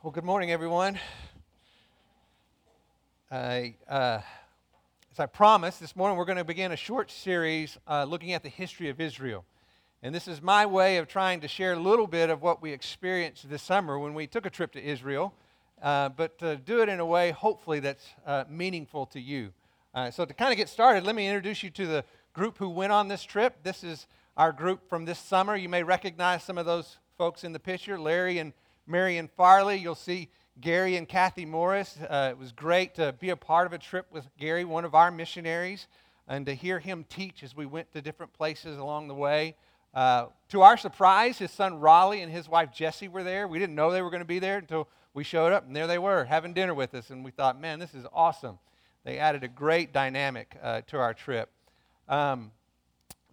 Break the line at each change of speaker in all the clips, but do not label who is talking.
Well, good morning, everyone. I, uh, as I promised, this morning we're going to begin a short series uh, looking at the history of Israel. And this is my way of trying to share a little bit of what we experienced this summer when we took a trip to Israel, uh, but to do it in a way, hopefully, that's uh, meaningful to you. Uh, so, to kind of get started, let me introduce you to the group who went on this trip. This is our group from this summer. You may recognize some of those folks in the picture Larry and Marion Farley. You'll see Gary and Kathy Morris. Uh, it was great to be a part of a trip with Gary, one of our missionaries, and to hear him teach as we went to different places along the way. Uh, to our surprise, his son Raleigh and his wife Jessie were there. We didn't know they were going to be there until we showed up, and there they were having dinner with us. And we thought, man, this is awesome. They added a great dynamic uh, to our trip. Um,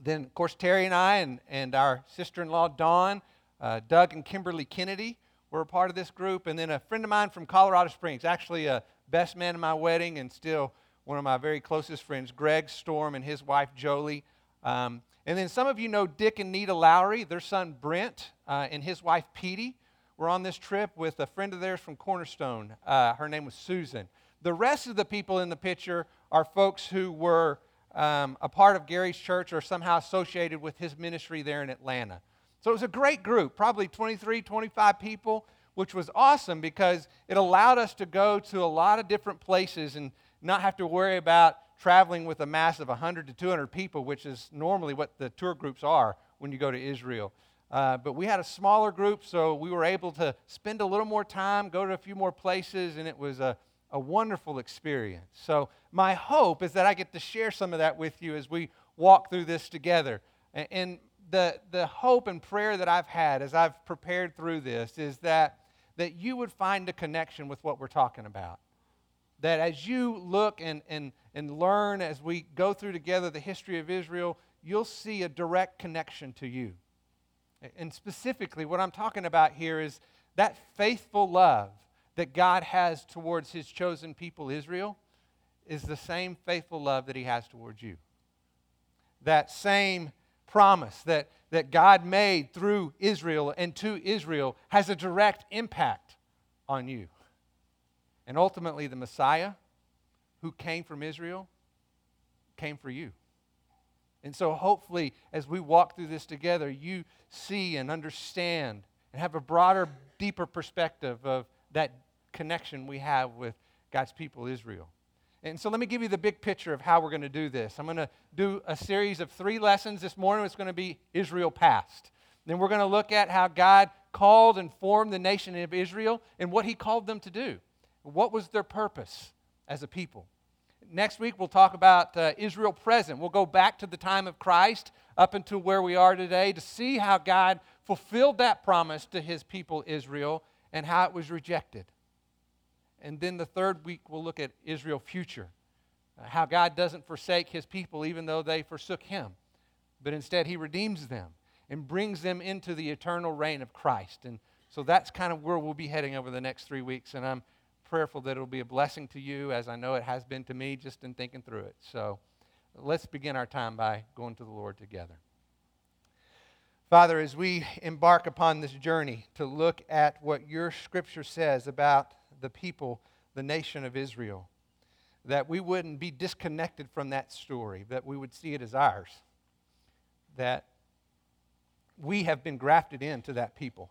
then, of course, Terry and I and, and our sister in law, Dawn, uh, Doug and Kimberly Kennedy, were a part of this group. And then a friend of mine from Colorado Springs, actually a best man in my wedding and still one of my very closest friends, Greg Storm and his wife Jolie. Um, and then some of you know Dick and Nita Lowry, their son Brent uh, and his wife Petey were on this trip with a friend of theirs from Cornerstone. Uh, her name was Susan. The rest of the people in the picture are folks who were um, a part of Gary's church or somehow associated with his ministry there in Atlanta. So it was a great group, probably 23, 25 people, which was awesome because it allowed us to go to a lot of different places and not have to worry about traveling with a mass of 100 to 200 people, which is normally what the tour groups are when you go to Israel. Uh, but we had a smaller group, so we were able to spend a little more time, go to a few more places, and it was a, a wonderful experience. So, my hope is that I get to share some of that with you as we walk through this together. And, and the, the hope and prayer that I've had as I've prepared through this is that, that you would find a connection with what we're talking about. That as you look and, and, and learn as we go through together the history of Israel, you'll see a direct connection to you. And specifically, what I'm talking about here is that faithful love that God has towards his chosen people, Israel, is the same faithful love that he has towards you. That same promise that, that God made through Israel and to Israel has a direct impact on you. And ultimately, the Messiah who came from Israel came for you. And so, hopefully, as we walk through this together, you see and understand and have a broader, deeper perspective of that connection we have with God's people, Israel. And so let me give you the big picture of how we're going to do this. I'm going to do a series of three lessons this morning. It's going to be Israel past. Then we're going to look at how God called and formed the nation of Israel and what he called them to do. What was their purpose as a people? Next week, we'll talk about uh, Israel present. We'll go back to the time of Christ up until where we are today to see how God fulfilled that promise to his people, Israel, and how it was rejected. And then the third week, we'll look at Israel future. Uh, how God doesn't forsake his people even though they forsook him, but instead he redeems them and brings them into the eternal reign of Christ. And so that's kind of where we'll be heading over the next three weeks. And I'm prayerful that it'll be a blessing to you, as I know it has been to me just in thinking through it. So let's begin our time by going to the Lord together. Father, as we embark upon this journey to look at what your scripture says about the people, the nation of Israel. That we wouldn't be disconnected from that story, that we would see it as ours. That we have been grafted into that people.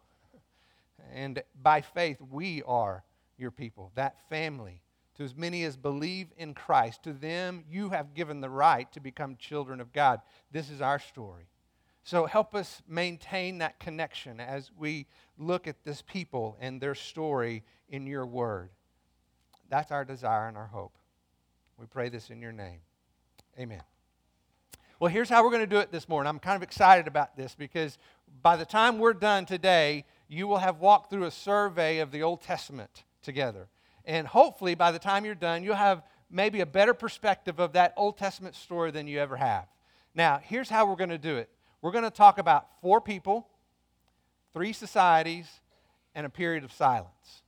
And by faith, we are your people, that family. To as many as believe in Christ, to them you have given the right to become children of God. This is our story. So help us maintain that connection as we look at this people and their story in your word. That's our desire and our hope. We pray this in your name. Amen. Well, here's how we're going to do it this morning. I'm kind of excited about this because by the time we're done today, you will have walked through a survey of the Old Testament together. And hopefully, by the time you're done, you'll have maybe a better perspective of that Old Testament story than you ever have. Now, here's how we're going to do it we're going to talk about four people, three societies, and a period of silence.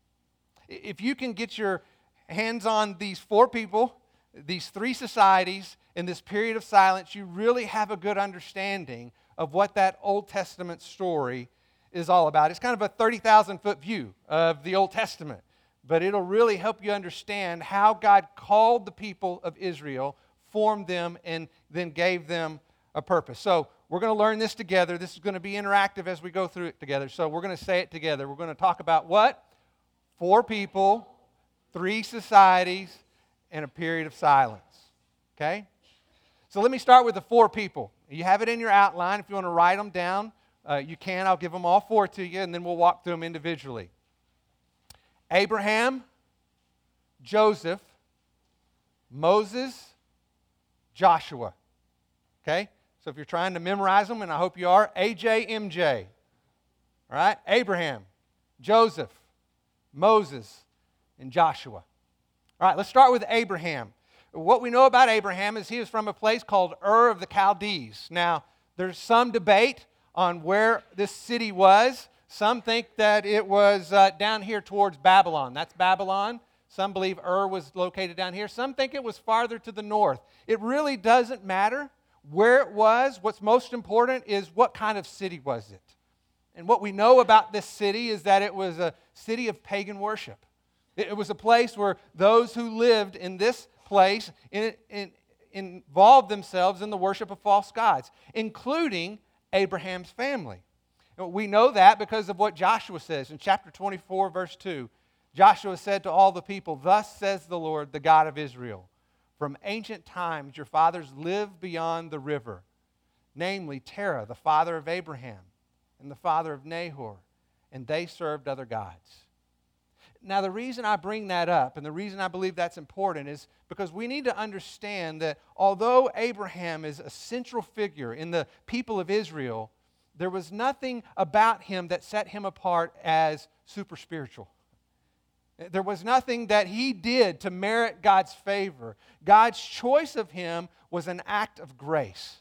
If you can get your hands on these four people, these three societies, in this period of silence, you really have a good understanding of what that Old Testament story is all about. It's kind of a 30,000 foot view of the Old Testament, but it'll really help you understand how God called the people of Israel, formed them, and then gave them a purpose. So we're going to learn this together. This is going to be interactive as we go through it together. So we're going to say it together. We're going to talk about what? Four people, three societies, and a period of silence. Okay? So let me start with the four people. You have it in your outline. If you want to write them down, uh, you can. I'll give them all four to you, and then we'll walk through them individually. Abraham, Joseph, Moses, Joshua. Okay? So if you're trying to memorize them, and I hope you are, AJMJ. All right? Abraham, Joseph, Moses, and Joshua. All right, let's start with Abraham. What we know about Abraham is he was from a place called Ur of the Chaldees. Now, there's some debate on where this city was. Some think that it was uh, down here towards Babylon. That's Babylon. Some believe Ur was located down here. Some think it was farther to the north. It really doesn't matter where it was. What's most important is what kind of city was it? And what we know about this city is that it was a city of pagan worship. It was a place where those who lived in this place in, in, involved themselves in the worship of false gods, including Abraham's family. We know that because of what Joshua says in chapter 24, verse 2. Joshua said to all the people, Thus says the Lord, the God of Israel, from ancient times your fathers lived beyond the river, namely Terah, the father of Abraham, and the father of Nahor, and they served other gods. Now, the reason I bring that up and the reason I believe that's important is because we need to understand that although Abraham is a central figure in the people of Israel, there was nothing about him that set him apart as super spiritual. There was nothing that he did to merit God's favor. God's choice of him was an act of grace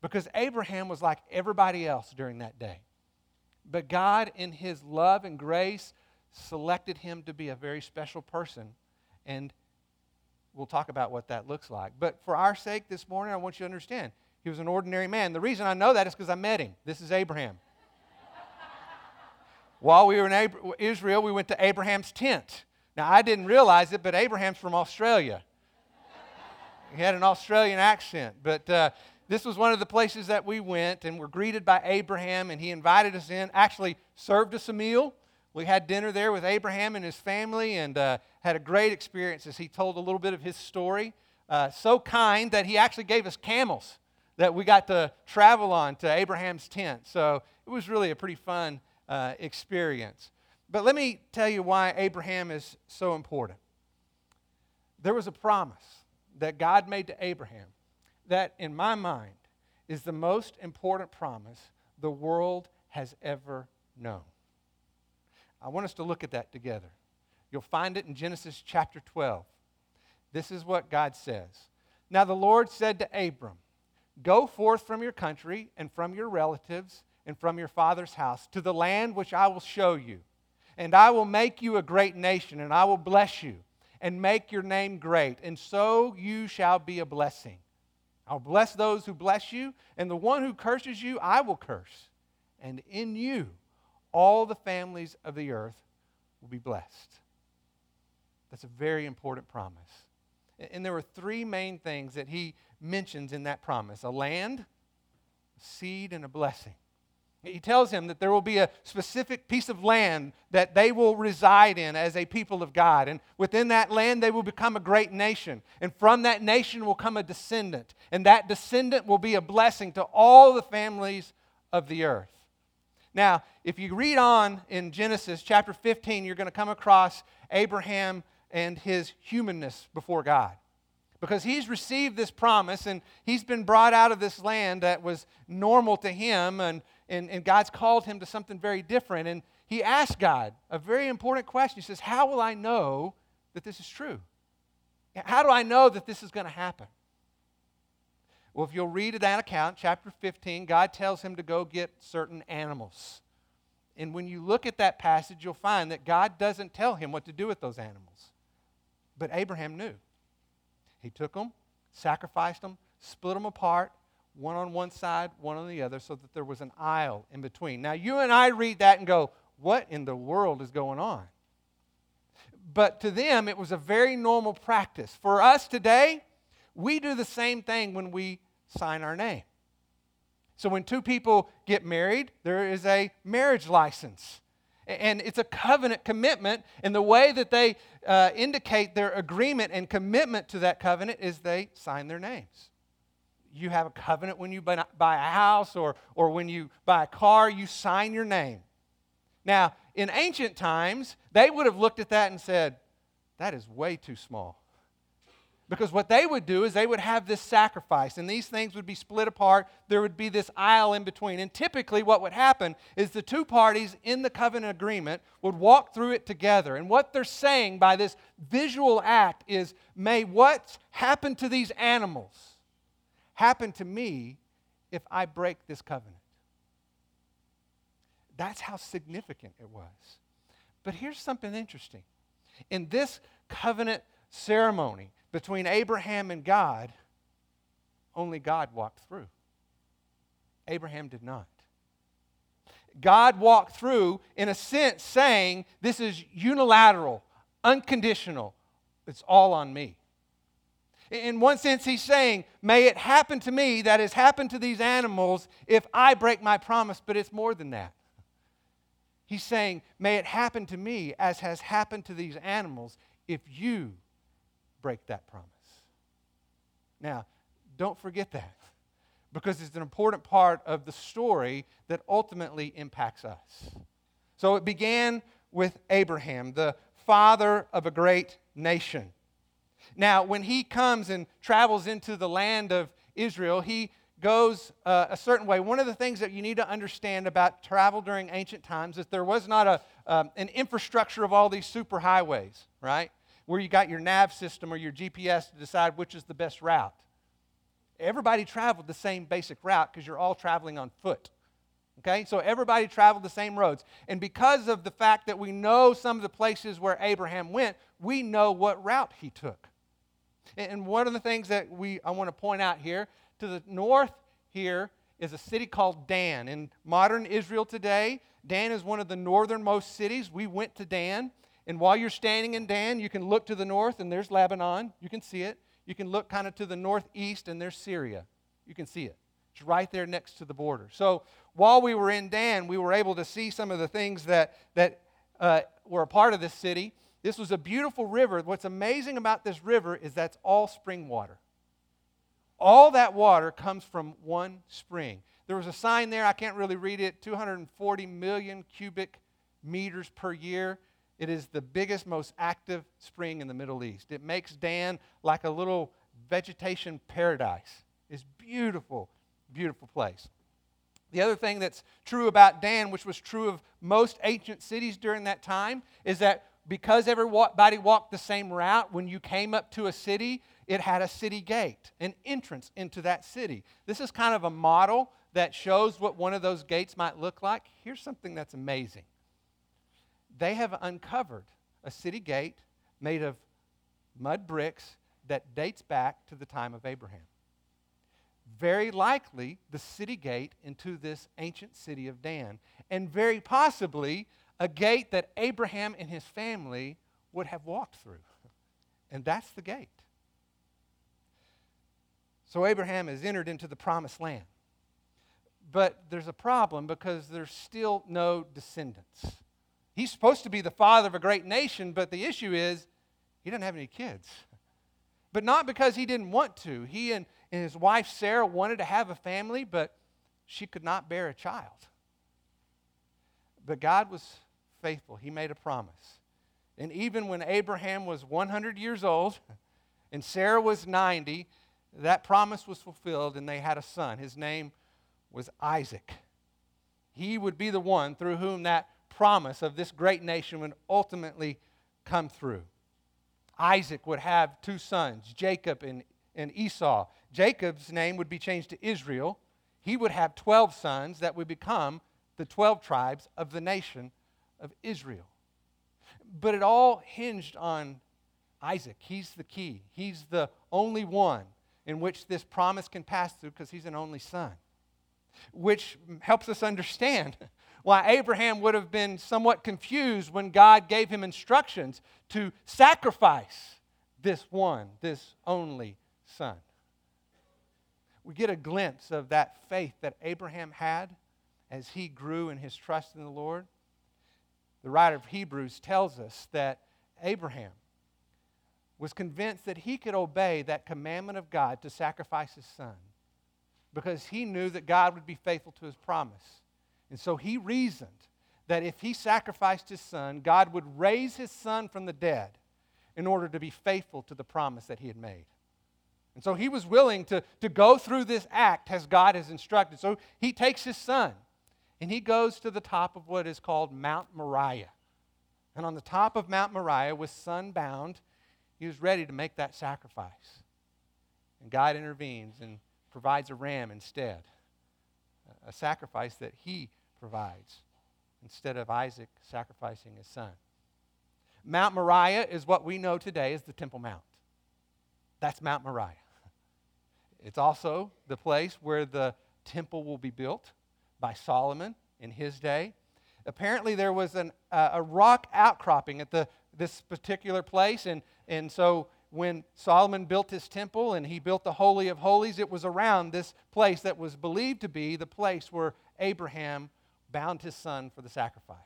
because Abraham was like everybody else during that day. But God, in his love and grace, selected him to be a very special person. And we'll talk about what that looks like. But for our sake this morning, I want you to understand he was an ordinary man. The reason I know that is because I met him. This is Abraham. While we were in Israel, we went to Abraham's tent. Now, I didn't realize it, but Abraham's from Australia. He had an Australian accent. But uh, this was one of the places that we went and were greeted by Abraham, and he invited us in, actually served us a meal. We had dinner there with Abraham and his family and uh, had a great experience as he told a little bit of his story. Uh, so kind that he actually gave us camels that we got to travel on to Abraham's tent. So it was really a pretty fun uh, experience. But let me tell you why Abraham is so important. There was a promise that God made to Abraham that, in my mind, is the most important promise the world has ever known. I want us to look at that together. You'll find it in Genesis chapter 12. This is what God says. Now the Lord said to Abram, Go forth from your country and from your relatives and from your father's house to the land which I will show you. And I will make you a great nation, and I will bless you and make your name great, and so you shall be a blessing. I'll bless those who bless you, and the one who curses you, I will curse. And in you, all the families of the earth will be blessed. That's a very important promise. And there were three main things that he mentions in that promise a land, a seed, and a blessing. He tells him that there will be a specific piece of land that they will reside in as a people of God. And within that land, they will become a great nation. And from that nation will come a descendant. And that descendant will be a blessing to all the families of the earth. Now, if you read on in Genesis chapter 15, you're going to come across Abraham and his humanness before God. Because he's received this promise and he's been brought out of this land that was normal to him, and, and, and God's called him to something very different. And he asked God a very important question. He says, How will I know that this is true? How do I know that this is going to happen? Well, if you'll read that account, chapter 15, God tells him to go get certain animals. And when you look at that passage, you'll find that God doesn't tell him what to do with those animals. But Abraham knew. He took them, sacrificed them, split them apart, one on one side, one on the other, so that there was an aisle in between. Now, you and I read that and go, What in the world is going on? But to them, it was a very normal practice. For us today, we do the same thing when we sign our name. So when two people get married, there is a marriage license. And it's a covenant commitment. And the way that they uh, indicate their agreement and commitment to that covenant is they sign their names. You have a covenant when you buy a house or, or when you buy a car, you sign your name. Now, in ancient times, they would have looked at that and said, that is way too small. Because what they would do is they would have this sacrifice, and these things would be split apart. There would be this aisle in between. And typically, what would happen is the two parties in the covenant agreement would walk through it together. And what they're saying by this visual act is may what happened to these animals happen to me if I break this covenant. That's how significant it was. But here's something interesting. In this covenant ceremony between Abraham and God, only God walked through. Abraham did not. God walked through, in a sense, saying, This is unilateral, unconditional. It's all on me. In one sense, he's saying, May it happen to me that has happened to these animals if I break my promise, but it's more than that. He's saying, May it happen to me as has happened to these animals if you break that promise. Now, don't forget that because it's an important part of the story that ultimately impacts us. So it began with Abraham, the father of a great nation. Now, when he comes and travels into the land of Israel, he goes uh, a certain way. One of the things that you need to understand about travel during ancient times is there was not a, um, an infrastructure of all these superhighways, right? Where you got your nav system or your GPS to decide which is the best route. Everybody traveled the same basic route because you're all traveling on foot. Okay? So everybody traveled the same roads. And because of the fact that we know some of the places where Abraham went, we know what route he took. And one of the things that we I want to point out here to the north here is a city called Dan. In modern Israel today, Dan is one of the northernmost cities. We went to Dan. And while you're standing in Dan, you can look to the north and there's Lebanon. You can see it. You can look kind of to the northeast and there's Syria. You can see it. It's right there next to the border. So while we were in Dan, we were able to see some of the things that, that uh, were a part of this city. This was a beautiful river. What's amazing about this river is that's all spring water. All that water comes from one spring. There was a sign there, I can't really read it 240 million cubic meters per year. It is the biggest, most active spring in the Middle East. It makes Dan like a little vegetation paradise. It's beautiful, beautiful place. The other thing that's true about Dan, which was true of most ancient cities during that time, is that because everybody walked the same route, when you came up to a city, it had a city gate, an entrance into that city. This is kind of a model that shows what one of those gates might look like. Here's something that's amazing they have uncovered a city gate made of mud bricks that dates back to the time of Abraham. Very likely the city gate into this ancient city of Dan, and very possibly a gate that Abraham and his family would have walked through. And that's the gate. So Abraham has entered into the promised land. But there's a problem because there's still no descendants. He's supposed to be the father of a great nation, but the issue is he doesn't have any kids. But not because he didn't want to. He and, and his wife Sarah wanted to have a family, but she could not bear a child. But God was faithful. He made a promise. And even when Abraham was 100 years old and Sarah was 90, that promise was fulfilled and they had a son. His name was Isaac. He would be the one through whom that promise of this great nation would ultimately come through. Isaac would have two sons, Jacob and, and Esau. Jacob's name would be changed to Israel. He would have 12 sons that would become the 12 tribes of the nation of Israel. But it all hinged on Isaac. He's the key, he's the only one in which this promise can pass through because he's an only son, which helps us understand why Abraham would have been somewhat confused when God gave him instructions to sacrifice this one, this only son. We get a glimpse of that faith that Abraham had as he grew in his trust in the Lord. The writer of Hebrews tells us that Abraham was convinced that he could obey that commandment of God to sacrifice his son because he knew that God would be faithful to his promise. And so he reasoned that if he sacrificed his son, God would raise his son from the dead in order to be faithful to the promise that he had made. And so he was willing to, to go through this act as God has instructed. So he takes his son and he goes to the top of what is called Mount Moriah. And on the top of Mount Moriah, with sunbound, he was ready to make that sacrifice. And God intervenes and provides a ram instead, a sacrifice that he provides instead of Isaac sacrificing his son. Mount Moriah is what we know today as the Temple Mount. That's Mount Moriah. It's also the place where the temple will be built by Solomon in his day. Apparently, there was an, uh, a rock outcropping at the, this particular place, and, and so when Solomon built his temple and he built the Holy of Holies, it was around this place that was believed to be the place where Abraham bound his son for the sacrifice.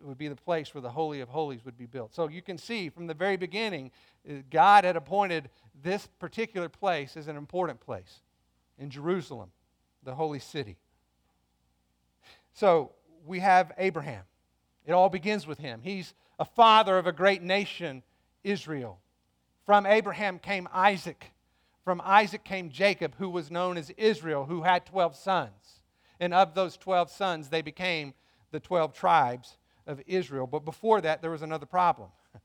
It would be the place where the Holy of Holies would be built. So you can see from the very beginning, uh, God had appointed this particular place as an important place in Jerusalem, the holy city. So we have Abraham. It all begins with him. He's a father of a great nation, Israel. From Abraham came Isaac. From Isaac came Jacob, who was known as Israel, who had 12 sons. And of those 12 sons, they became the 12 tribes of Israel. But before that, there was another problem.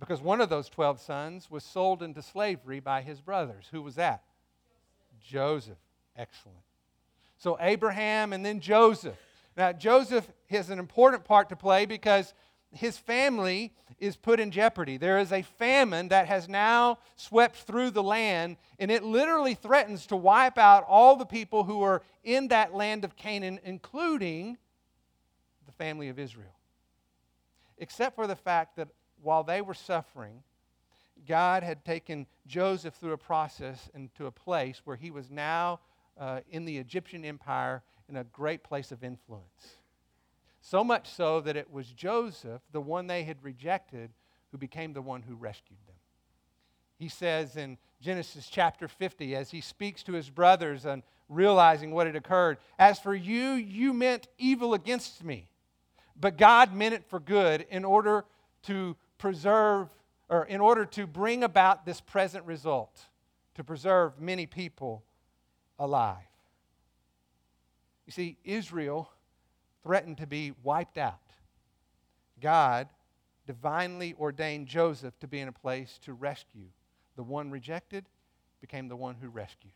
because one of those 12 sons was sold into slavery by his brothers. Who was that? Joseph. Excellent. So Abraham and then Joseph. Now, Joseph has an important part to play because his family is put in jeopardy. There is a famine that has now swept through the land, and it literally threatens to wipe out all the people who are in that land of Canaan, including the family of Israel. Except for the fact that while they were suffering, God had taken Joseph through a process into a place where he was now uh, in the Egyptian empire in a great place of influence. So much so that it was Joseph, the one they had rejected, who became the one who rescued them. He says in Genesis chapter 50, as he speaks to his brothers and realizing what had occurred, As for you, you meant evil against me, but God meant it for good in order to preserve, or in order to bring about this present result, to preserve many people alive. You see, Israel threatened to be wiped out. God divinely ordained Joseph to be in a place to rescue. The one rejected became the one who rescued.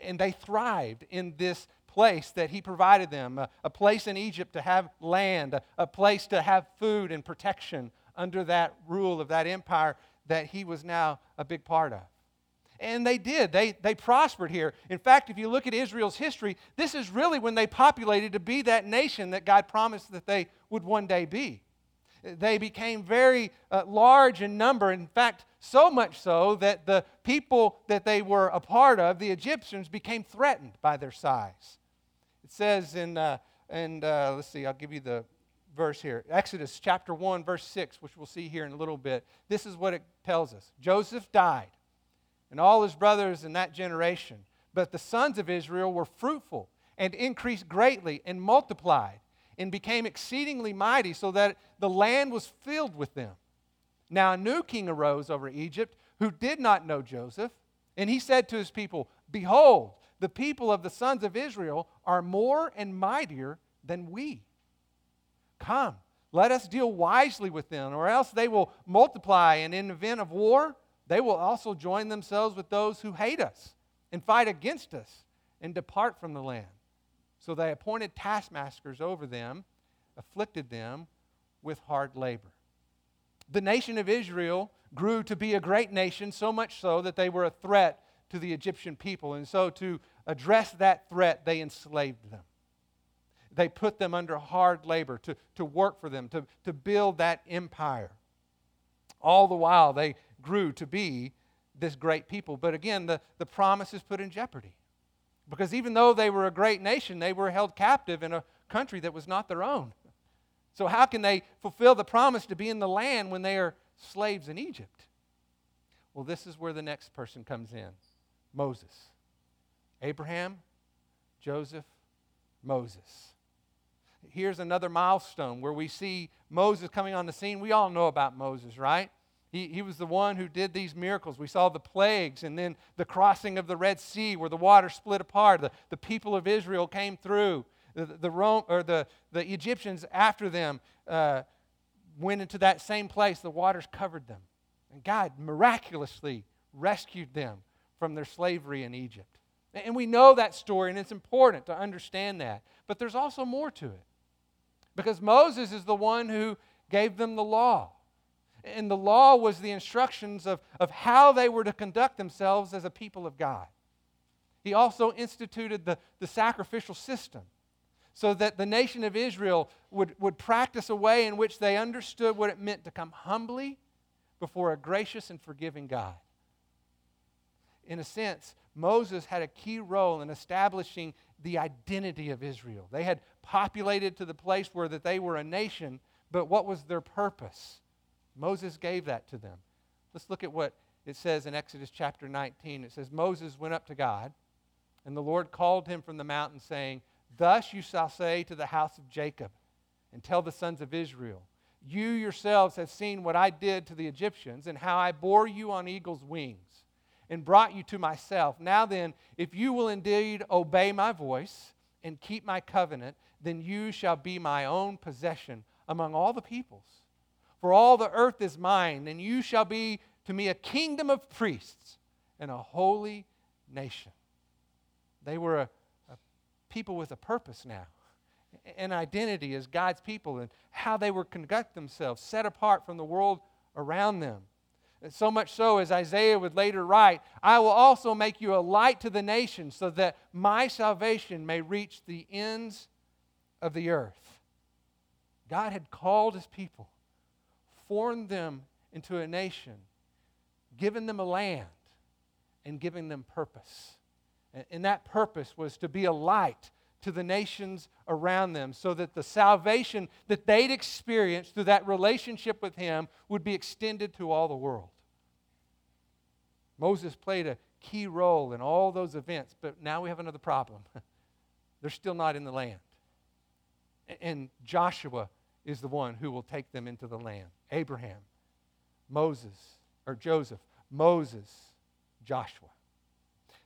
And they thrived in this place that he provided them a, a place in Egypt to have land, a, a place to have food and protection under that rule of that empire that he was now a big part of. And they did. They, they prospered here. In fact, if you look at Israel's history, this is really when they populated to be that nation that God promised that they would one day be. They became very uh, large in number. In fact, so much so that the people that they were a part of, the Egyptians, became threatened by their size. It says in, uh, and uh, let's see, I'll give you the verse here Exodus chapter 1, verse 6, which we'll see here in a little bit. This is what it tells us Joseph died and all his brothers in that generation. But the sons of Israel were fruitful and increased greatly and multiplied and became exceedingly mighty, so that the land was filled with them. Now a new king arose over Egypt who did not know Joseph, and he said to his people, Behold, the people of the sons of Israel are more and mightier than we. Come, let us deal wisely with them, or else they will multiply, and in the event of war, they will also join themselves with those who hate us and fight against us and depart from the land. So they appointed taskmasters over them, afflicted them with hard labor. The nation of Israel grew to be a great nation, so much so that they were a threat to the Egyptian people. And so, to address that threat, they enslaved them. They put them under hard labor to, to work for them, to, to build that empire. All the while, they grew to be this great people. But again, the, the promise is put in jeopardy. Because even though they were a great nation, they were held captive in a country that was not their own. So, how can they fulfill the promise to be in the land when they are slaves in Egypt? Well, this is where the next person comes in Moses. Abraham, Joseph, Moses. Here's another milestone where we see Moses coming on the scene. We all know about Moses, right? He, he was the one who did these miracles. We saw the plagues and then the crossing of the Red Sea where the water split apart. The, the people of Israel came through. The, the, Rome, or the, the Egyptians after them uh, went into that same place. The waters covered them. And God miraculously rescued them from their slavery in Egypt. And we know that story, and it's important to understand that. But there's also more to it. Because Moses is the one who gave them the law. And the law was the instructions of, of how they were to conduct themselves as a people of God. He also instituted the, the sacrificial system so that the nation of Israel would, would practice a way in which they understood what it meant to come humbly before a gracious and forgiving God. In a sense, Moses had a key role in establishing the identity of Israel. They had populated to the place where that they were a nation, but what was their purpose? Moses gave that to them. Let's look at what it says in Exodus chapter 19. It says, Moses went up to God, and the Lord called him from the mountain, saying, Thus you shall say to the house of Jacob, and tell the sons of Israel, You yourselves have seen what I did to the Egyptians, and how I bore you on eagle's wings, and brought you to myself. Now then, if you will indeed obey my voice and keep my covenant, then you shall be my own possession among all the peoples. For all the earth is mine, and you shall be to me a kingdom of priests and a holy nation. They were a, a people with a purpose now, an identity as God's people, and how they would conduct themselves, set apart from the world around them. So much so, as Isaiah would later write, I will also make you a light to the nations, so that my salvation may reach the ends of the earth. God had called his people formed them into a nation, given them a land, and giving them purpose. And that purpose was to be a light to the nations around them so that the salvation that they'd experienced through that relationship with Him would be extended to all the world. Moses played a key role in all those events, but now we have another problem. They're still not in the land. And Joshua is the one who will take them into the land. Abraham, Moses, or Joseph, Moses, Joshua.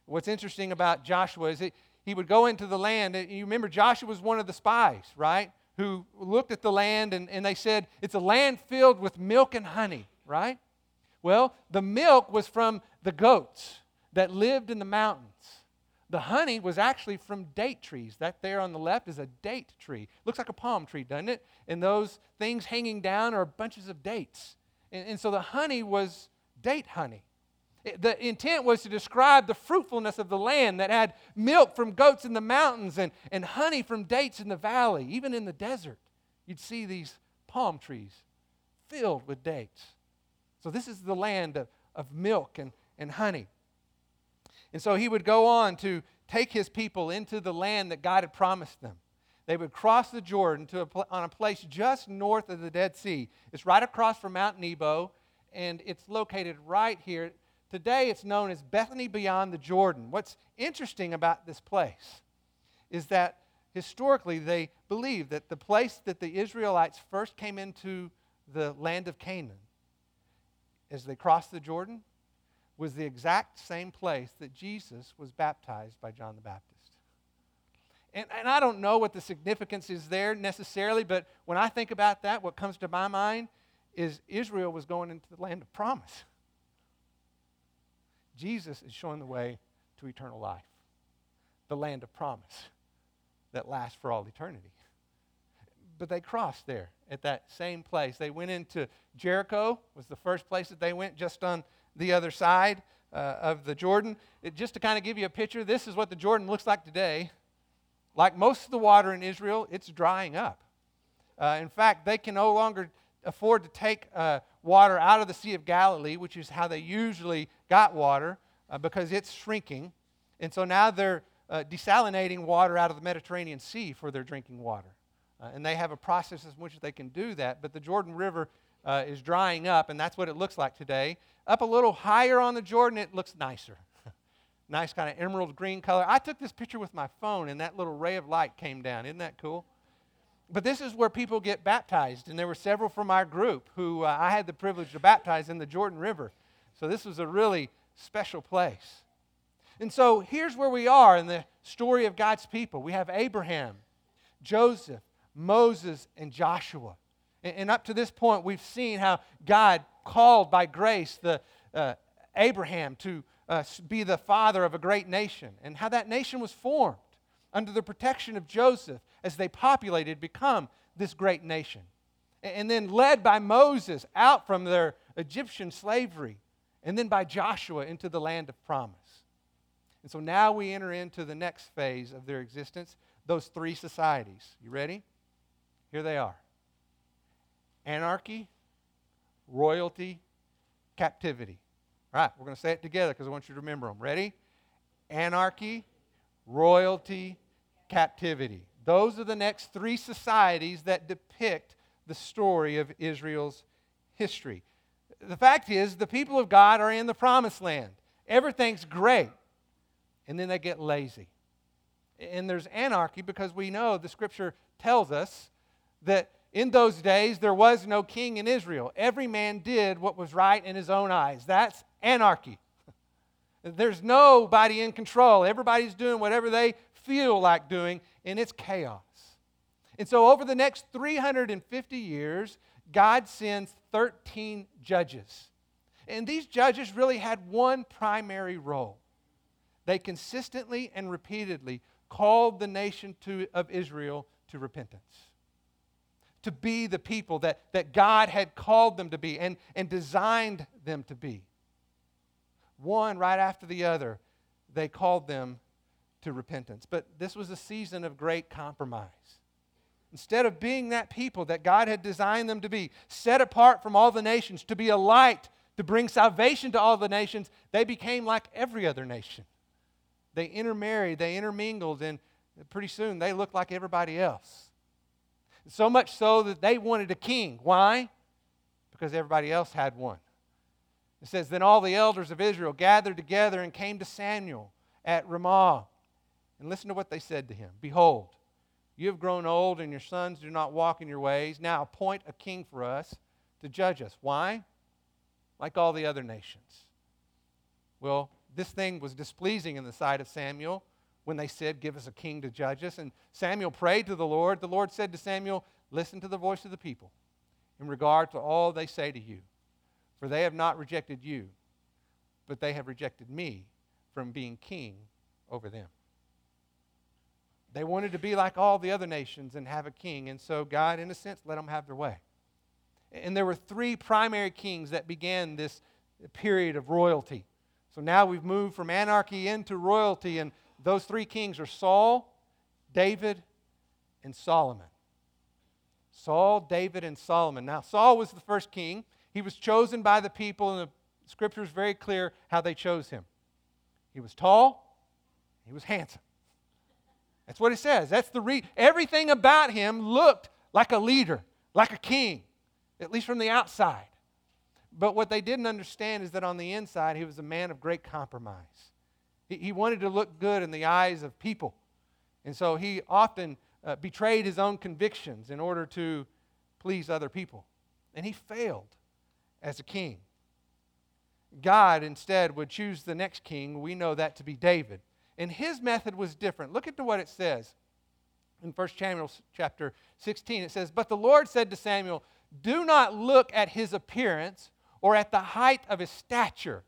What's interesting about Joshua is that he would go into the land. And you remember, Joshua was one of the spies, right? Who looked at the land and, and they said, It's a land filled with milk and honey, right? Well, the milk was from the goats that lived in the mountains. The honey was actually from date trees. That there on the left is a date tree. Looks like a palm tree, doesn't it? And those things hanging down are bunches of dates. And, and so the honey was date honey. The intent was to describe the fruitfulness of the land that had milk from goats in the mountains and, and honey from dates in the valley, even in the desert. You'd see these palm trees filled with dates. So, this is the land of, of milk and, and honey. And so he would go on to take his people into the land that God had promised them. They would cross the Jordan to a pl- on a place just north of the Dead Sea. It's right across from Mount Nebo, and it's located right here. Today it's known as Bethany beyond the Jordan. What's interesting about this place is that historically they believe that the place that the Israelites first came into the land of Canaan, as they crossed the Jordan, was the exact same place that Jesus was baptized by John the Baptist. And, and I don't know what the significance is there necessarily, but when I think about that, what comes to my mind is Israel was going into the land of promise. Jesus is showing the way to eternal life, the land of promise that lasts for all eternity. but they crossed there at that same place. They went into Jericho, was the first place that they went, just on the other side uh, of the Jordan. It, just to kind of give you a picture, this is what the Jordan looks like today. Like most of the water in Israel, it's drying up. Uh, in fact, they can no longer afford to take uh, water out of the Sea of Galilee, which is how they usually got water, uh, because it's shrinking. And so now they're uh, desalinating water out of the Mediterranean Sea for their drinking water. Uh, and they have a process in which they can do that. But the Jordan River uh, is drying up, and that's what it looks like today. Up a little higher on the Jordan, it looks nicer. nice kind of emerald green color. I took this picture with my phone, and that little ray of light came down. Isn't that cool? But this is where people get baptized, and there were several from our group who uh, I had the privilege to baptize in the Jordan River. So this was a really special place. And so here's where we are in the story of God's people. We have Abraham, Joseph, Moses, and Joshua. And, up to this point, we've seen how God called by grace the uh, Abraham to uh, be the father of a great nation, and how that nation was formed under the protection of Joseph as they populated, become this great nation. And then led by Moses out from their Egyptian slavery, and then by Joshua into the land of promise. And so now we enter into the next phase of their existence those three societies. You ready? Here they are anarchy, royalty, captivity. All right, we're going to say it together because I want you to remember them. Ready? Anarchy, royalty, captivity. Those are the next three societies that depict the story of Israel's history. The fact is, the people of God are in the promised land. Everything's great and then they get lazy. And there's anarchy because we know the scripture tells us that in those days there was no king in Israel. Every man did what was right in his own eyes. That's anarchy. There's nobody in control. Everybody's doing whatever they feel like doing, and it's chaos. And so, over the next 350 years, God sends 13 judges. And these judges really had one primary role they consistently and repeatedly called the nation to, of Israel to repentance, to be the people that, that God had called them to be and, and designed them to be. One right after the other, they called them to repentance. But this was a season of great compromise. Instead of being that people that God had designed them to be, set apart from all the nations, to be a light, to bring salvation to all the nations, they became like every other nation. They intermarried, they intermingled, and pretty soon they looked like everybody else. So much so that they wanted a king. Why? Because everybody else had one. It says, Then all the elders of Israel gathered together and came to Samuel at Ramah. And listen to what they said to him Behold, you have grown old, and your sons do not walk in your ways. Now appoint a king for us to judge us. Why? Like all the other nations. Well, this thing was displeasing in the sight of Samuel when they said, Give us a king to judge us. And Samuel prayed to the Lord. The Lord said to Samuel, Listen to the voice of the people in regard to all they say to you. For they have not rejected you, but they have rejected me from being king over them. They wanted to be like all the other nations and have a king. And so God, in a sense, let them have their way. And there were three primary kings that began this period of royalty. So now we've moved from anarchy into royalty, and those three kings are Saul, David, and Solomon. Saul, David, and Solomon. Now, Saul was the first king. He was chosen by the people, and the scripture is very clear how they chose him. He was tall, he was handsome. That's what it says. That's the re- everything about him looked like a leader, like a king, at least from the outside. But what they didn't understand is that on the inside, he was a man of great compromise. He, he wanted to look good in the eyes of people. And so he often uh, betrayed his own convictions in order to please other people. And he failed as a king. God instead would choose the next king. We know that to be David. And his method was different. Look at what it says in 1 Samuel chapter 16. It says, But the Lord said to Samuel, Do not look at his appearance or at the height of his stature.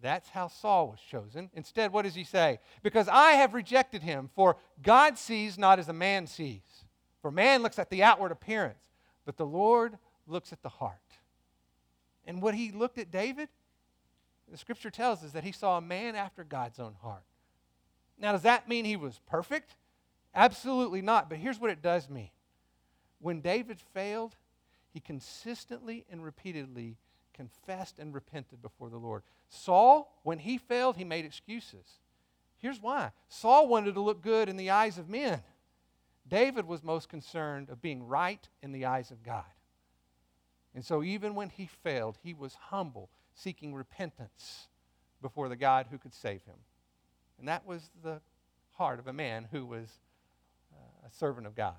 That's how Saul was chosen. Instead, what does he say? Because I have rejected him, for God sees not as a man sees. For man looks at the outward appearance, but the Lord looks at the heart. And what he looked at David, the scripture tells us that he saw a man after God's own heart. Now, does that mean he was perfect? Absolutely not. But here's what it does mean when David failed, he consistently and repeatedly confessed and repented before the Lord. Saul, when he failed, he made excuses. Here's why Saul wanted to look good in the eyes of men. David was most concerned of being right in the eyes of God. And so, even when he failed, he was humble, seeking repentance before the God who could save him. And that was the heart of a man who was uh, a servant of God.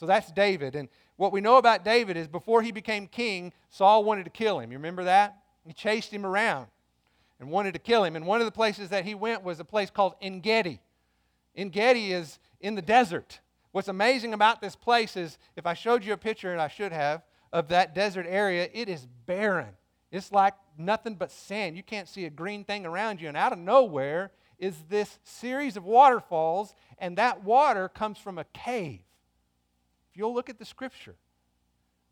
So that's David. And what we know about David is before he became king, Saul wanted to kill him. You remember that? He chased him around and wanted to kill him. And one of the places that he went was a place called En Gedi. Engedi is in the desert. What's amazing about this place is if I showed you a picture, and I should have, of that desert area, it is barren. It's like nothing but sand. You can't see a green thing around you. And out of nowhere is this series of waterfalls, and that water comes from a cave. If you'll look at the scripture,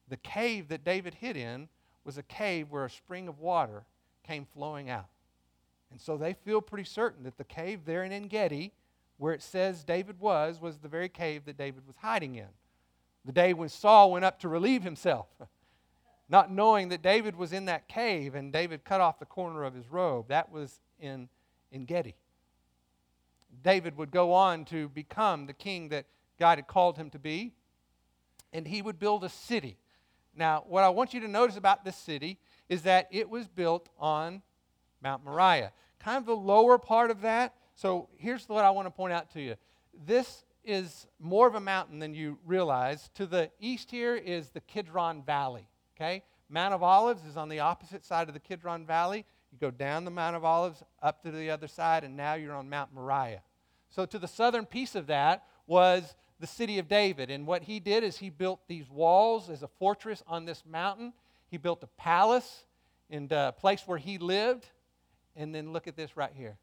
the cave that David hid in was a cave where a spring of water came flowing out. And so they feel pretty certain that the cave there in En Gedi, where it says David was, was the very cave that David was hiding in. The day when Saul went up to relieve himself, not knowing that David was in that cave and David cut off the corner of his robe. That was in En Gedi. David would go on to become the king that God had called him to be, and he would build a city. Now, what I want you to notice about this city is that it was built on Mount Moriah. Kind of the lower part of that. So here's what I want to point out to you. This is more of a mountain than you realize. To the east here is the Kidron Valley. Okay? Mount of Olives is on the opposite side of the Kidron Valley. You go down the Mount of Olives, up to the other side, and now you're on Mount Moriah. So to the southern piece of that was the city of David. And what he did is he built these walls as a fortress on this mountain. He built a palace in a place where he lived. And then look at this right here.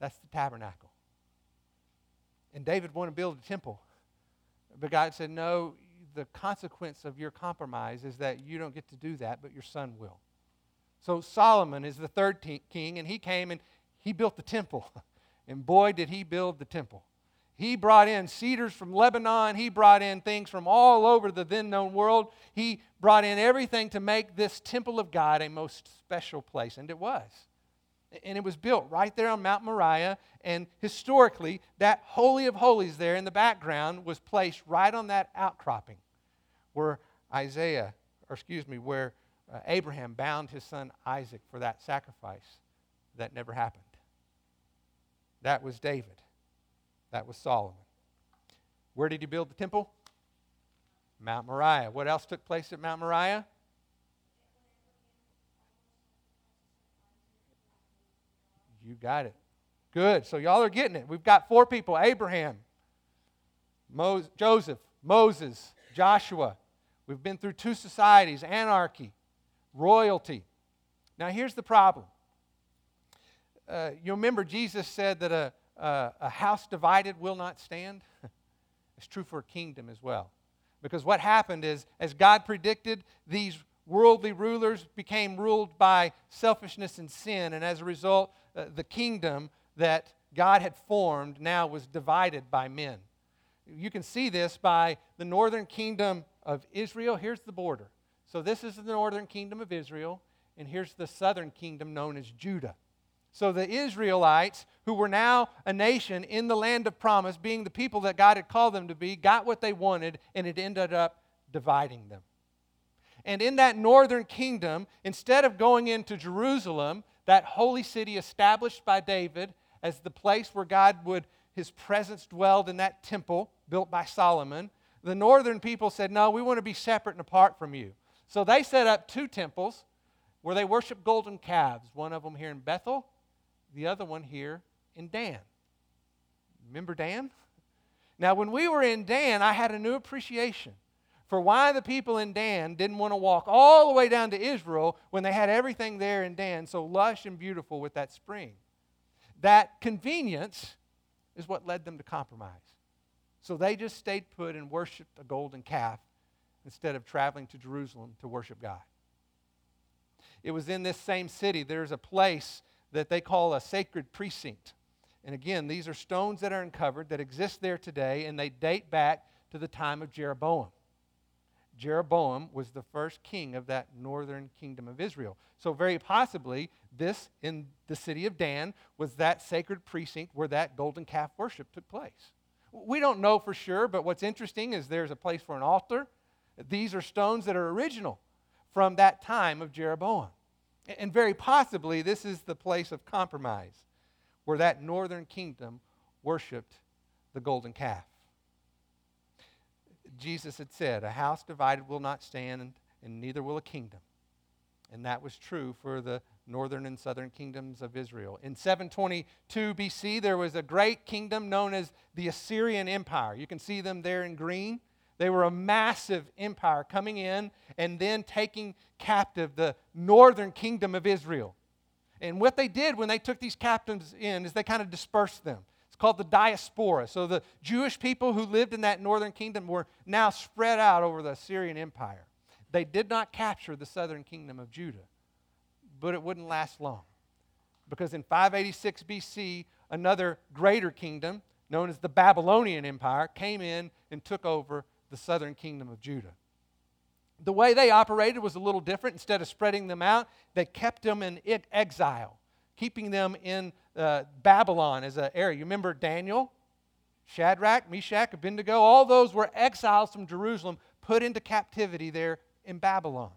That's the tabernacle. And David wanted to build a temple. But God said, No, the consequence of your compromise is that you don't get to do that, but your son will. So Solomon is the third king, and he came and he built the temple. And boy, did he build the temple. He brought in cedars from Lebanon. He brought in things from all over the then known world. He brought in everything to make this temple of God a most special place. And it was. And it was built right there on Mount Moriah. And historically, that Holy of Holies there in the background was placed right on that outcropping where Isaiah, or excuse me, where uh, Abraham bound his son Isaac for that sacrifice that never happened. That was David. That was Solomon. Where did he build the temple? Mount Moriah. What else took place at Mount Moriah? You got it. Good. So y'all are getting it. We've got four people Abraham, Mo- Joseph, Moses, Joshua. We've been through two societies anarchy, royalty. Now, here's the problem. Uh, you remember Jesus said that a, uh, a house divided will not stand. it's true for a kingdom as well. Because what happened is, as God predicted, these worldly rulers became ruled by selfishness and sin, and as a result, uh, the kingdom that God had formed now was divided by men. You can see this by the northern kingdom of Israel. Here's the border. So, this is the northern kingdom of Israel, and here's the southern kingdom known as Judah. So the Israelites, who were now a nation in the land of promise, being the people that God had called them to be, got what they wanted, and it ended up dividing them. And in that northern kingdom, instead of going into Jerusalem, that holy city established by David as the place where God would, his presence dwelled in that temple built by Solomon, the northern people said, No, we want to be separate and apart from you. So they set up two temples where they worshiped golden calves, one of them here in Bethel the other one here in Dan. Remember Dan? Now, when we were in Dan, I had a new appreciation for why the people in Dan didn't want to walk all the way down to Israel when they had everything there in Dan so lush and beautiful with that spring. That convenience is what led them to compromise. So they just stayed put and worshiped a golden calf instead of traveling to Jerusalem to worship God. It was in this same city, there's a place that they call a sacred precinct. And again, these are stones that are uncovered that exist there today, and they date back to the time of Jeroboam. Jeroboam was the first king of that northern kingdom of Israel. So, very possibly, this in the city of Dan was that sacred precinct where that golden calf worship took place. We don't know for sure, but what's interesting is there's a place for an altar. These are stones that are original from that time of Jeroboam. And very possibly, this is the place of compromise where that northern kingdom worshiped the golden calf. Jesus had said, A house divided will not stand, and neither will a kingdom. And that was true for the northern and southern kingdoms of Israel. In 722 BC, there was a great kingdom known as the Assyrian Empire. You can see them there in green. They were a massive empire coming in and then taking captive the northern kingdom of Israel. And what they did when they took these captives in is they kind of dispersed them It's called the diaspora. So the Jewish people who lived in that northern kingdom were now spread out over the Assyrian Empire. They did not capture the southern kingdom of Judah, but it wouldn't last long. Because in 586 BC, another greater kingdom, known as the Babylonian Empire, came in and took over the southern kingdom of Judah. The way they operated was a little different. Instead of spreading them out, they kept them in exile keeping them in uh, Babylon as an area. You remember Daniel, Shadrach, Meshach, Abednego? All those were exiles from Jerusalem, put into captivity there in Babylon.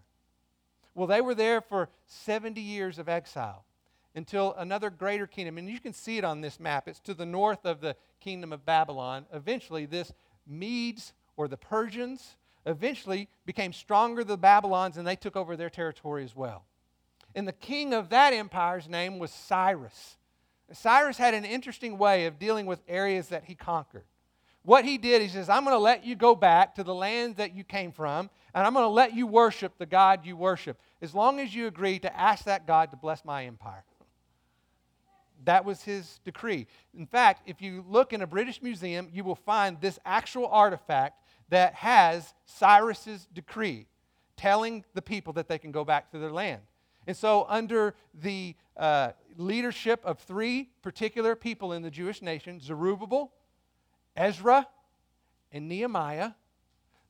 Well, they were there for 70 years of exile until another greater kingdom, and you can see it on this map. It's to the north of the kingdom of Babylon. Eventually, this Medes or the Persians eventually became stronger than the Babylons, and they took over their territory as well. And the king of that empire's name was Cyrus. Cyrus had an interesting way of dealing with areas that he conquered. What he did, he says, I'm going to let you go back to the land that you came from, and I'm going to let you worship the God you worship, as long as you agree to ask that God to bless my empire. That was his decree. In fact, if you look in a British museum, you will find this actual artifact that has Cyrus's decree telling the people that they can go back to their land. And so, under the uh, leadership of three particular people in the Jewish nation Zerubbabel, Ezra, and Nehemiah,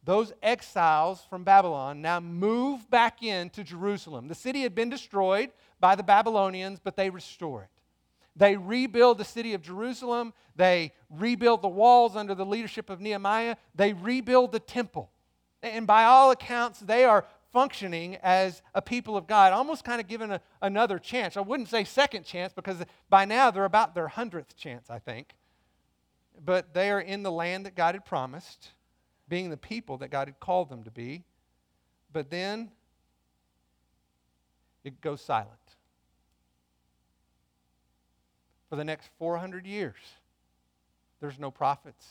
those exiles from Babylon now move back into Jerusalem. The city had been destroyed by the Babylonians, but they restore it. They rebuild the city of Jerusalem. They rebuild the walls under the leadership of Nehemiah. They rebuild the temple. And by all accounts, they are functioning as a people of God, almost kind of given a, another chance. I wouldn't say second chance because by now they're about their hundredth chance, I think. But they are in the land that God had promised, being the people that God had called them to be. But then it goes silent. For the next 400 years, there's no prophets,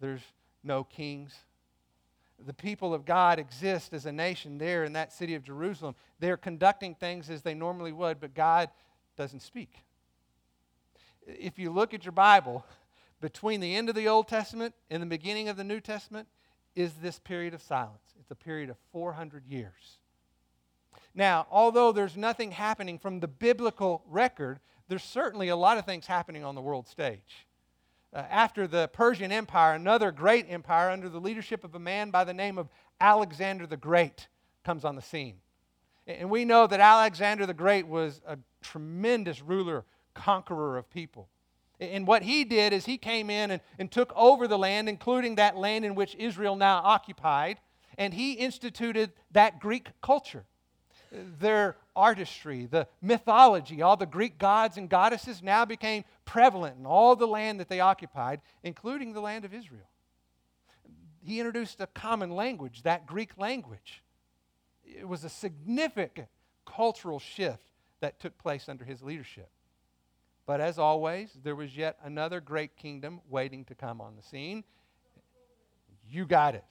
there's no kings, the people of God exist as a nation there in that city of Jerusalem. They're conducting things as they normally would, but God doesn't speak. If you look at your Bible, between the end of the Old Testament and the beginning of the New Testament is this period of silence. It's a period of 400 years. Now, although there's nothing happening from the biblical record, there's certainly a lot of things happening on the world stage uh, after the Persian Empire, another great empire under the leadership of a man by the name of Alexander the Great comes on the scene. And we know that Alexander the Great was a tremendous ruler, conqueror of people. And what he did is he came in and, and took over the land, including that land in which Israel now occupied, and he instituted that Greek culture their artistry, the mythology, all the Greek gods and goddesses now became prevalent in all the land that they occupied, including the land of Israel. He introduced a common language, that Greek language. It was a significant cultural shift that took place under his leadership. But as always, there was yet another great kingdom waiting to come on the scene. You got it.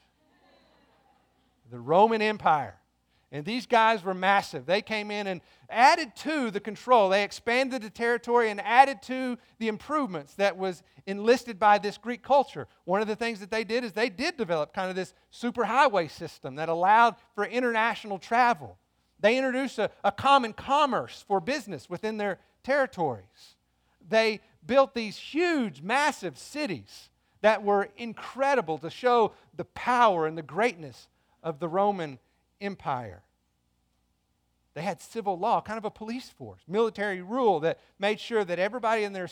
The Roman Empire. And these guys were massive. They came in and added to the control. They expanded the territory and added to the improvements that was enlisted by this Greek culture. One of the things that they did is they did develop kind of this superhighway system that allowed for international travel. They introduced a, a common commerce for business within their territories. They built these huge, massive cities that were incredible to show the power and the greatness of the Roman Empire. They had civil law, kind of a police force, military rule that made sure that everybody in their,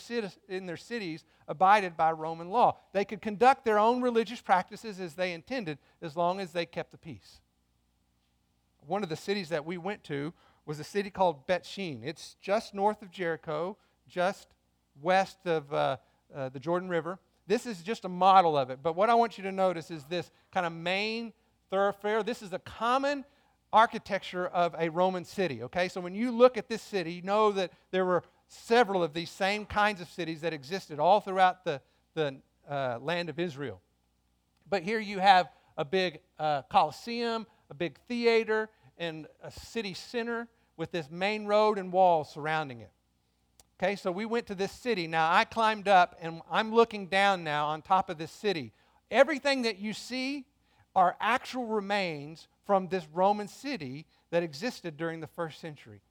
in their cities abided by Roman law. They could conduct their own religious practices as they intended as long as they kept the peace. One of the cities that we went to was a city called Bet Shean. It's just north of Jericho, just west of uh, uh, the Jordan River. This is just a model of it. But what I want you to notice is this kind of main thoroughfare. This is a common architecture of a Roman city, okay? So when you look at this city, you know that there were several of these same kinds of cities that existed all throughout the, the uh, land of Israel. But here you have a big uh, coliseum, a big theater, and a city center with this main road and walls surrounding it. Okay, so we went to this city. Now I climbed up and I'm looking down now on top of this city. Everything that you see are actual remains from this Roman city that existed during the first century.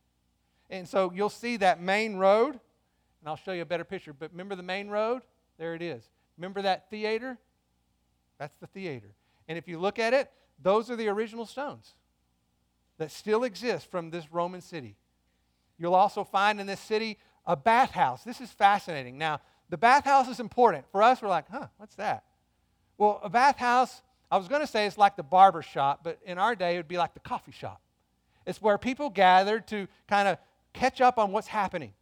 And so you'll see that main road, and I'll show you a better picture. But remember the main road? There it is. Remember that theater? That's the theater. And if you look at it, those are the original stones that still exist from this Roman city. You'll also find in this city a bathhouse. This is fascinating. Now, the bathhouse is important. For us, we're like, huh, what's that? Well, a bathhouse I was going to say it's like the barber shop, but in our day it would be like the coffee shop. It's where people gather to kind of catch up on what's happening.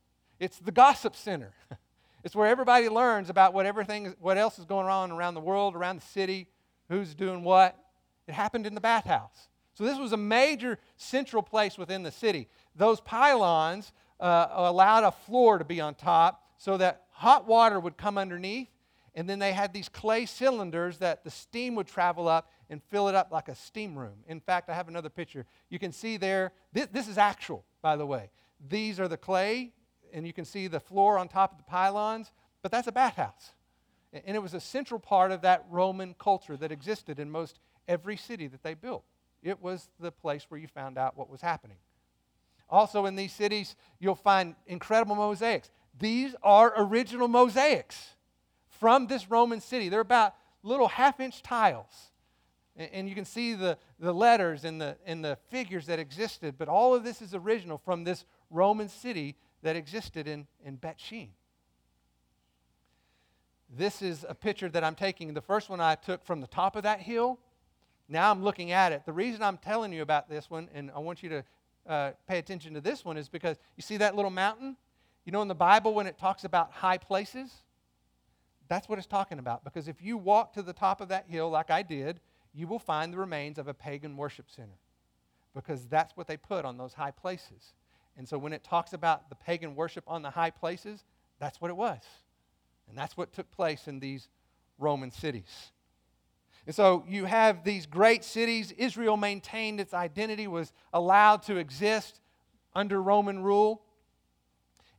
It's the gossip center. it's where everybody learns about what everything what else is going on around the world, around the city, who's doing what. It happened in the bathhouse. So this was a major central place within the city. Those pylons uh, allowed a floor to be on top so that hot water would come underneath and then they had these clay cylinders that the steam would travel up and fill it up like a steam room. In fact, I have another picture. You can see there, this, this is actual, by the way. These are the clay, and you can see the floor on top of the pylons, but that's a bathhouse. And it was a central part of that Roman culture that existed in most every city that they built. It was the place where you found out what was happening. Also, in these cities, you'll find incredible mosaics. These are original mosaics from this Roman city. They're about little half inch tiles. And, you can see the, the letters and the, and the figures that existed, but all of this is original from this Roman city that existed in, in Bet Shean. This is a picture that I'm taking. The first one I took from the top of that hill. Now I'm looking at it. The reason I'm telling you about this one, and I want you to uh, pay attention to this one, is because you see that little mountain? You know, in the Bible, when it talks about high places, that's what it's talking about. Because if you walk to the top of that hill like I did, you will find the remains of a pagan worship center. Because that's what they put on those high places. And so when it talks about the pagan worship on the high places, that's what it was. And that's what took place in these Roman cities. And so you have these great cities. Israel maintained its identity, was allowed to exist under Roman rule.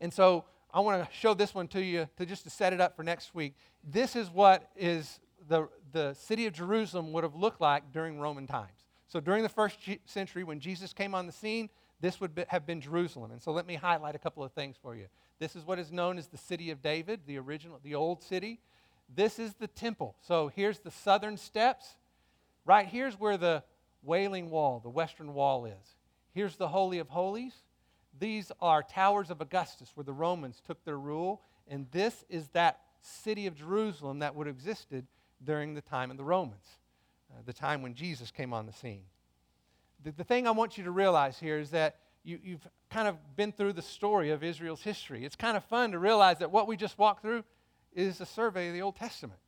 And so I want to show this one to you to just to set it up for next week. This is what is the, the city of Jerusalem would have looked like during Roman times. So during the first century, when Jesus came on the scene, this would be, have been Jerusalem. And so let me highlight a couple of things for you. This is what is known as the city of David, the original, the old city. This is the temple. So here's the southern steps. Right here's where the Wailing Wall, the western wall is. Here's the Holy of Holies. These are towers of Augustus where the Romans took their rule, and this is that city of Jerusalem that would have existed during the time of the Romans, uh, the time when Jesus came on the scene. The, the thing I want you to realize here is that you, you've kind of been through the story of Israel's history. It's kind of fun to realize that what we just walked through is a survey of the Old Testament.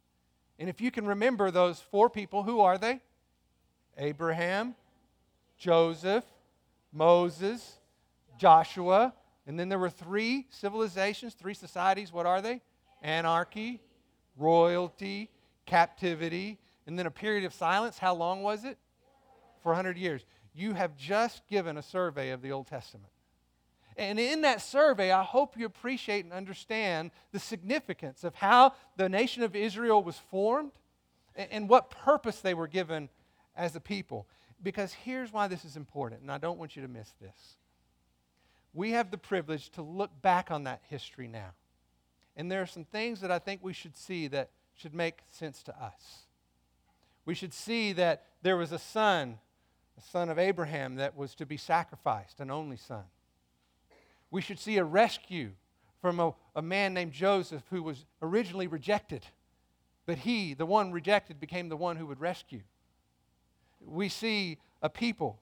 And if you can remember those four people, who are they? Abraham, Joseph, Moses, Joshua. And then there were three civilizations, three societies. What are they? Anarchy, royalty, captivity, and then a period of silence. How long was it? 400 years. you have just given a survey of the Old Testament. And in that survey, I hope you appreciate and understand the significance of how the nation of Israel was formed and what purpose they were given as a people. Because here's why this is important, and I don't want you to miss this. We have the privilege to look back on that history now. And there are some things that I think we should see that should make sense to us. We should see that there was a son, a son of Abraham, that was to be sacrificed, an only son. We should see a rescue from a, a man named Joseph who was originally rejected, but he, the one rejected, became the one who would rescue. We see a people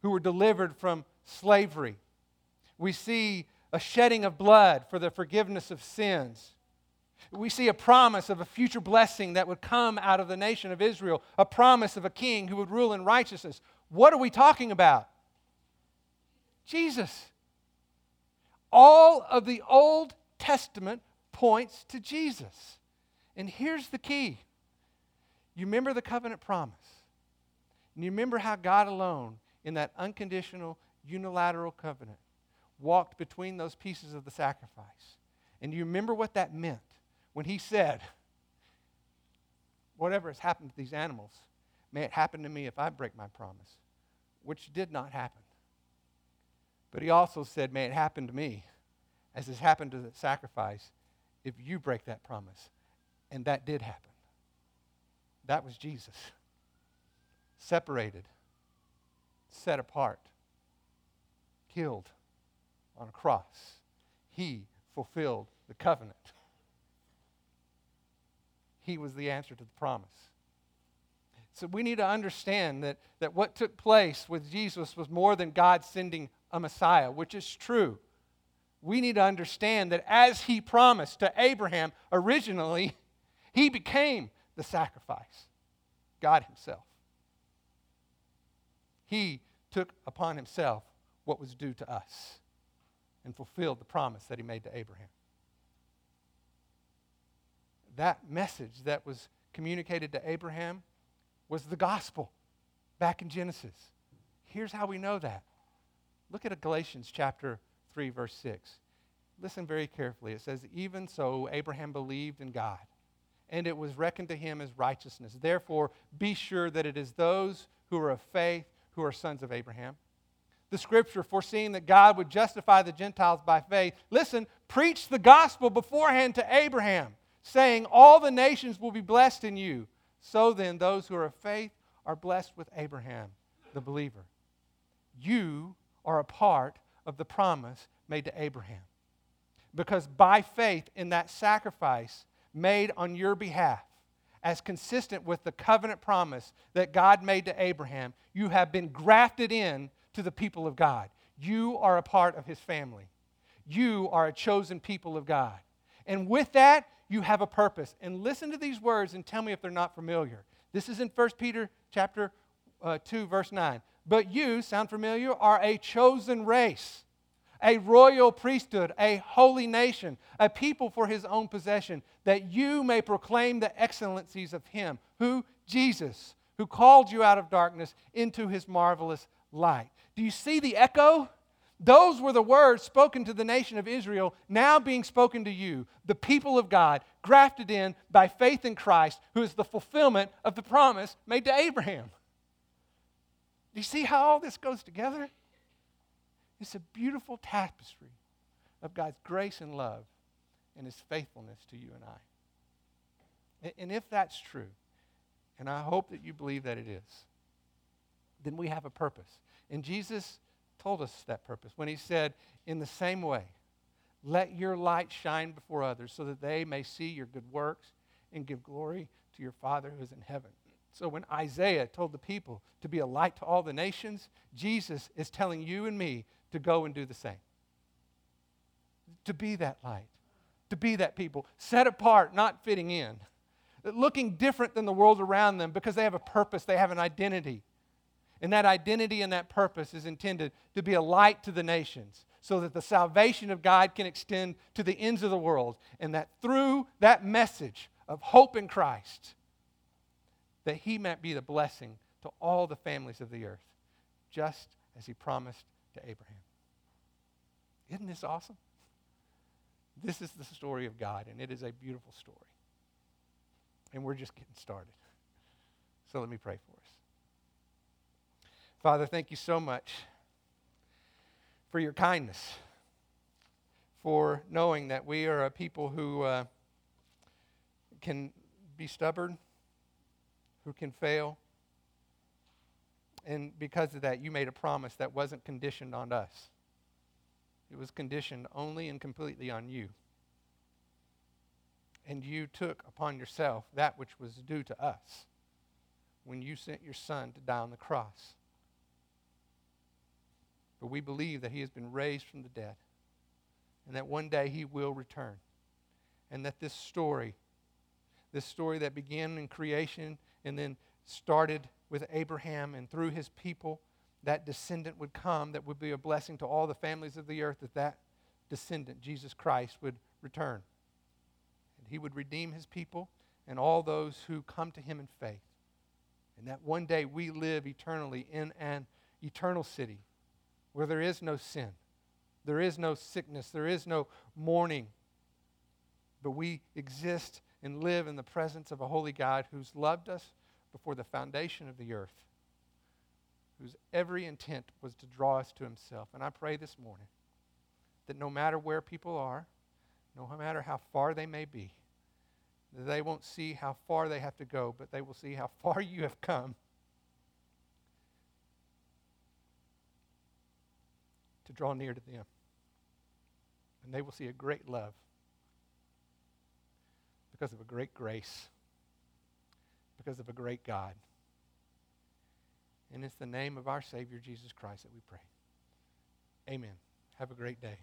who were delivered from slavery. We see a shedding of blood for the forgiveness of sins. We see a promise of a future blessing that would come out of the nation of Israel, a promise of a king who would rule in righteousness. What are we talking about? Jesus. All of the Old Testament points to Jesus. And here's the key you remember the covenant promise. And you remember how God alone, in that unconditional, unilateral covenant, walked between those pieces of the sacrifice. And you remember what that meant when he said, Whatever has happened to these animals, may it happen to me if I break my promise, which did not happen. But he also said, May it happen to me, as has happened to the sacrifice, if you break that promise. And that did happen. That was Jesus. Separated, set apart, killed on a cross. He fulfilled the covenant. He was the answer to the promise. So we need to understand that, that what took place with Jesus was more than God sending a Messiah, which is true. We need to understand that as he promised to Abraham originally, he became the sacrifice, God himself. He took upon himself what was due to us and fulfilled the promise that he made to Abraham. That message that was communicated to Abraham was the gospel back in Genesis. Here's how we know that Look at Galatians chapter 3, verse 6. Listen very carefully. It says, Even so, Abraham believed in God, and it was reckoned to him as righteousness. Therefore, be sure that it is those who are of faith who are sons of Abraham. The scripture, foreseeing that God would justify the Gentiles by faith, listen, preach the gospel beforehand to Abraham, saying, All the nations will be blessed in you. So then, those who are of faith are blessed with Abraham, the believer. You are a part of the promise made to Abraham. Because by faith in that sacrifice made on your behalf, as consistent with the covenant promise that God made to Abraham, you have been grafted in to the people of God. You are a part of his family. You are a chosen people of God. And with that, you have a purpose. And listen to these words and tell me if they're not familiar. This is in 1 Peter chapter uh, 2 verse 9. But you, sound familiar, are a chosen race, a royal priesthood, a holy nation, a people for his own possession, that you may proclaim the excellencies of him, who, Jesus, who called you out of darkness into his marvelous light. Do you see the echo? Those were the words spoken to the nation of Israel, now being spoken to you, the people of God, grafted in by faith in Christ, who is the fulfillment of the promise made to Abraham. Do you see how all this goes together? It's a beautiful tapestry of God's grace and love and his faithfulness to you and I. And if that's true, and I hope that you believe that it is, then we have a purpose. And Jesus told us that purpose when he said, In the same way, let your light shine before others so that they may see your good works and give glory to your Father who is in heaven. So when Isaiah told the people to be a light to all the nations, Jesus is telling you and me to go and do the same. To be that light, to be that people, set apart, not fitting in, looking different than the world around them because they have a purpose, they have an identity. And that identity and that purpose is intended to be a light to the nations so that the salvation of God can extend to the ends of the world. And that through that message of hope in Christ, that he might be the blessing to all the families of the earth. just as he promised to Abraham. Isn't this awesome? This is the story of God, and it is a beautiful story. And we're just getting started. So let me pray for us. Father, thank you so much for your kindness, for knowing that we are a people who uh, can be stubborn, who can fail. And because of that, you made a promise that wasn't conditioned on us. It was conditioned only and completely on you. And you took upon yourself that which was due to us when you sent your son to die on the cross. But we believe that he has been raised from the dead and that one day he will return. And that this story, this story that began in creation and then started with Abraham and through his people, that descendant would come that would be a blessing to all the families of the earth, that that descendant, Jesus Christ, would return. And he would redeem his people and all those who come to him in faith. And that one day we live eternally in an eternal city where there is no sin, there is no sickness, there is no mourning. But we exist and live in the presence of a holy God who's loved us before the foundation of the earth, whose every intent was to draw us to himself. And I pray this morning that no matter where people are, no matter how far they may be, they won't see how far they have to go, but they will see how far you have come to draw near to them. And they will see a great love because of a great grace, because of a great God. And it's the name of our Savior, Jesus Christ, that we pray. Amen. Have a great day.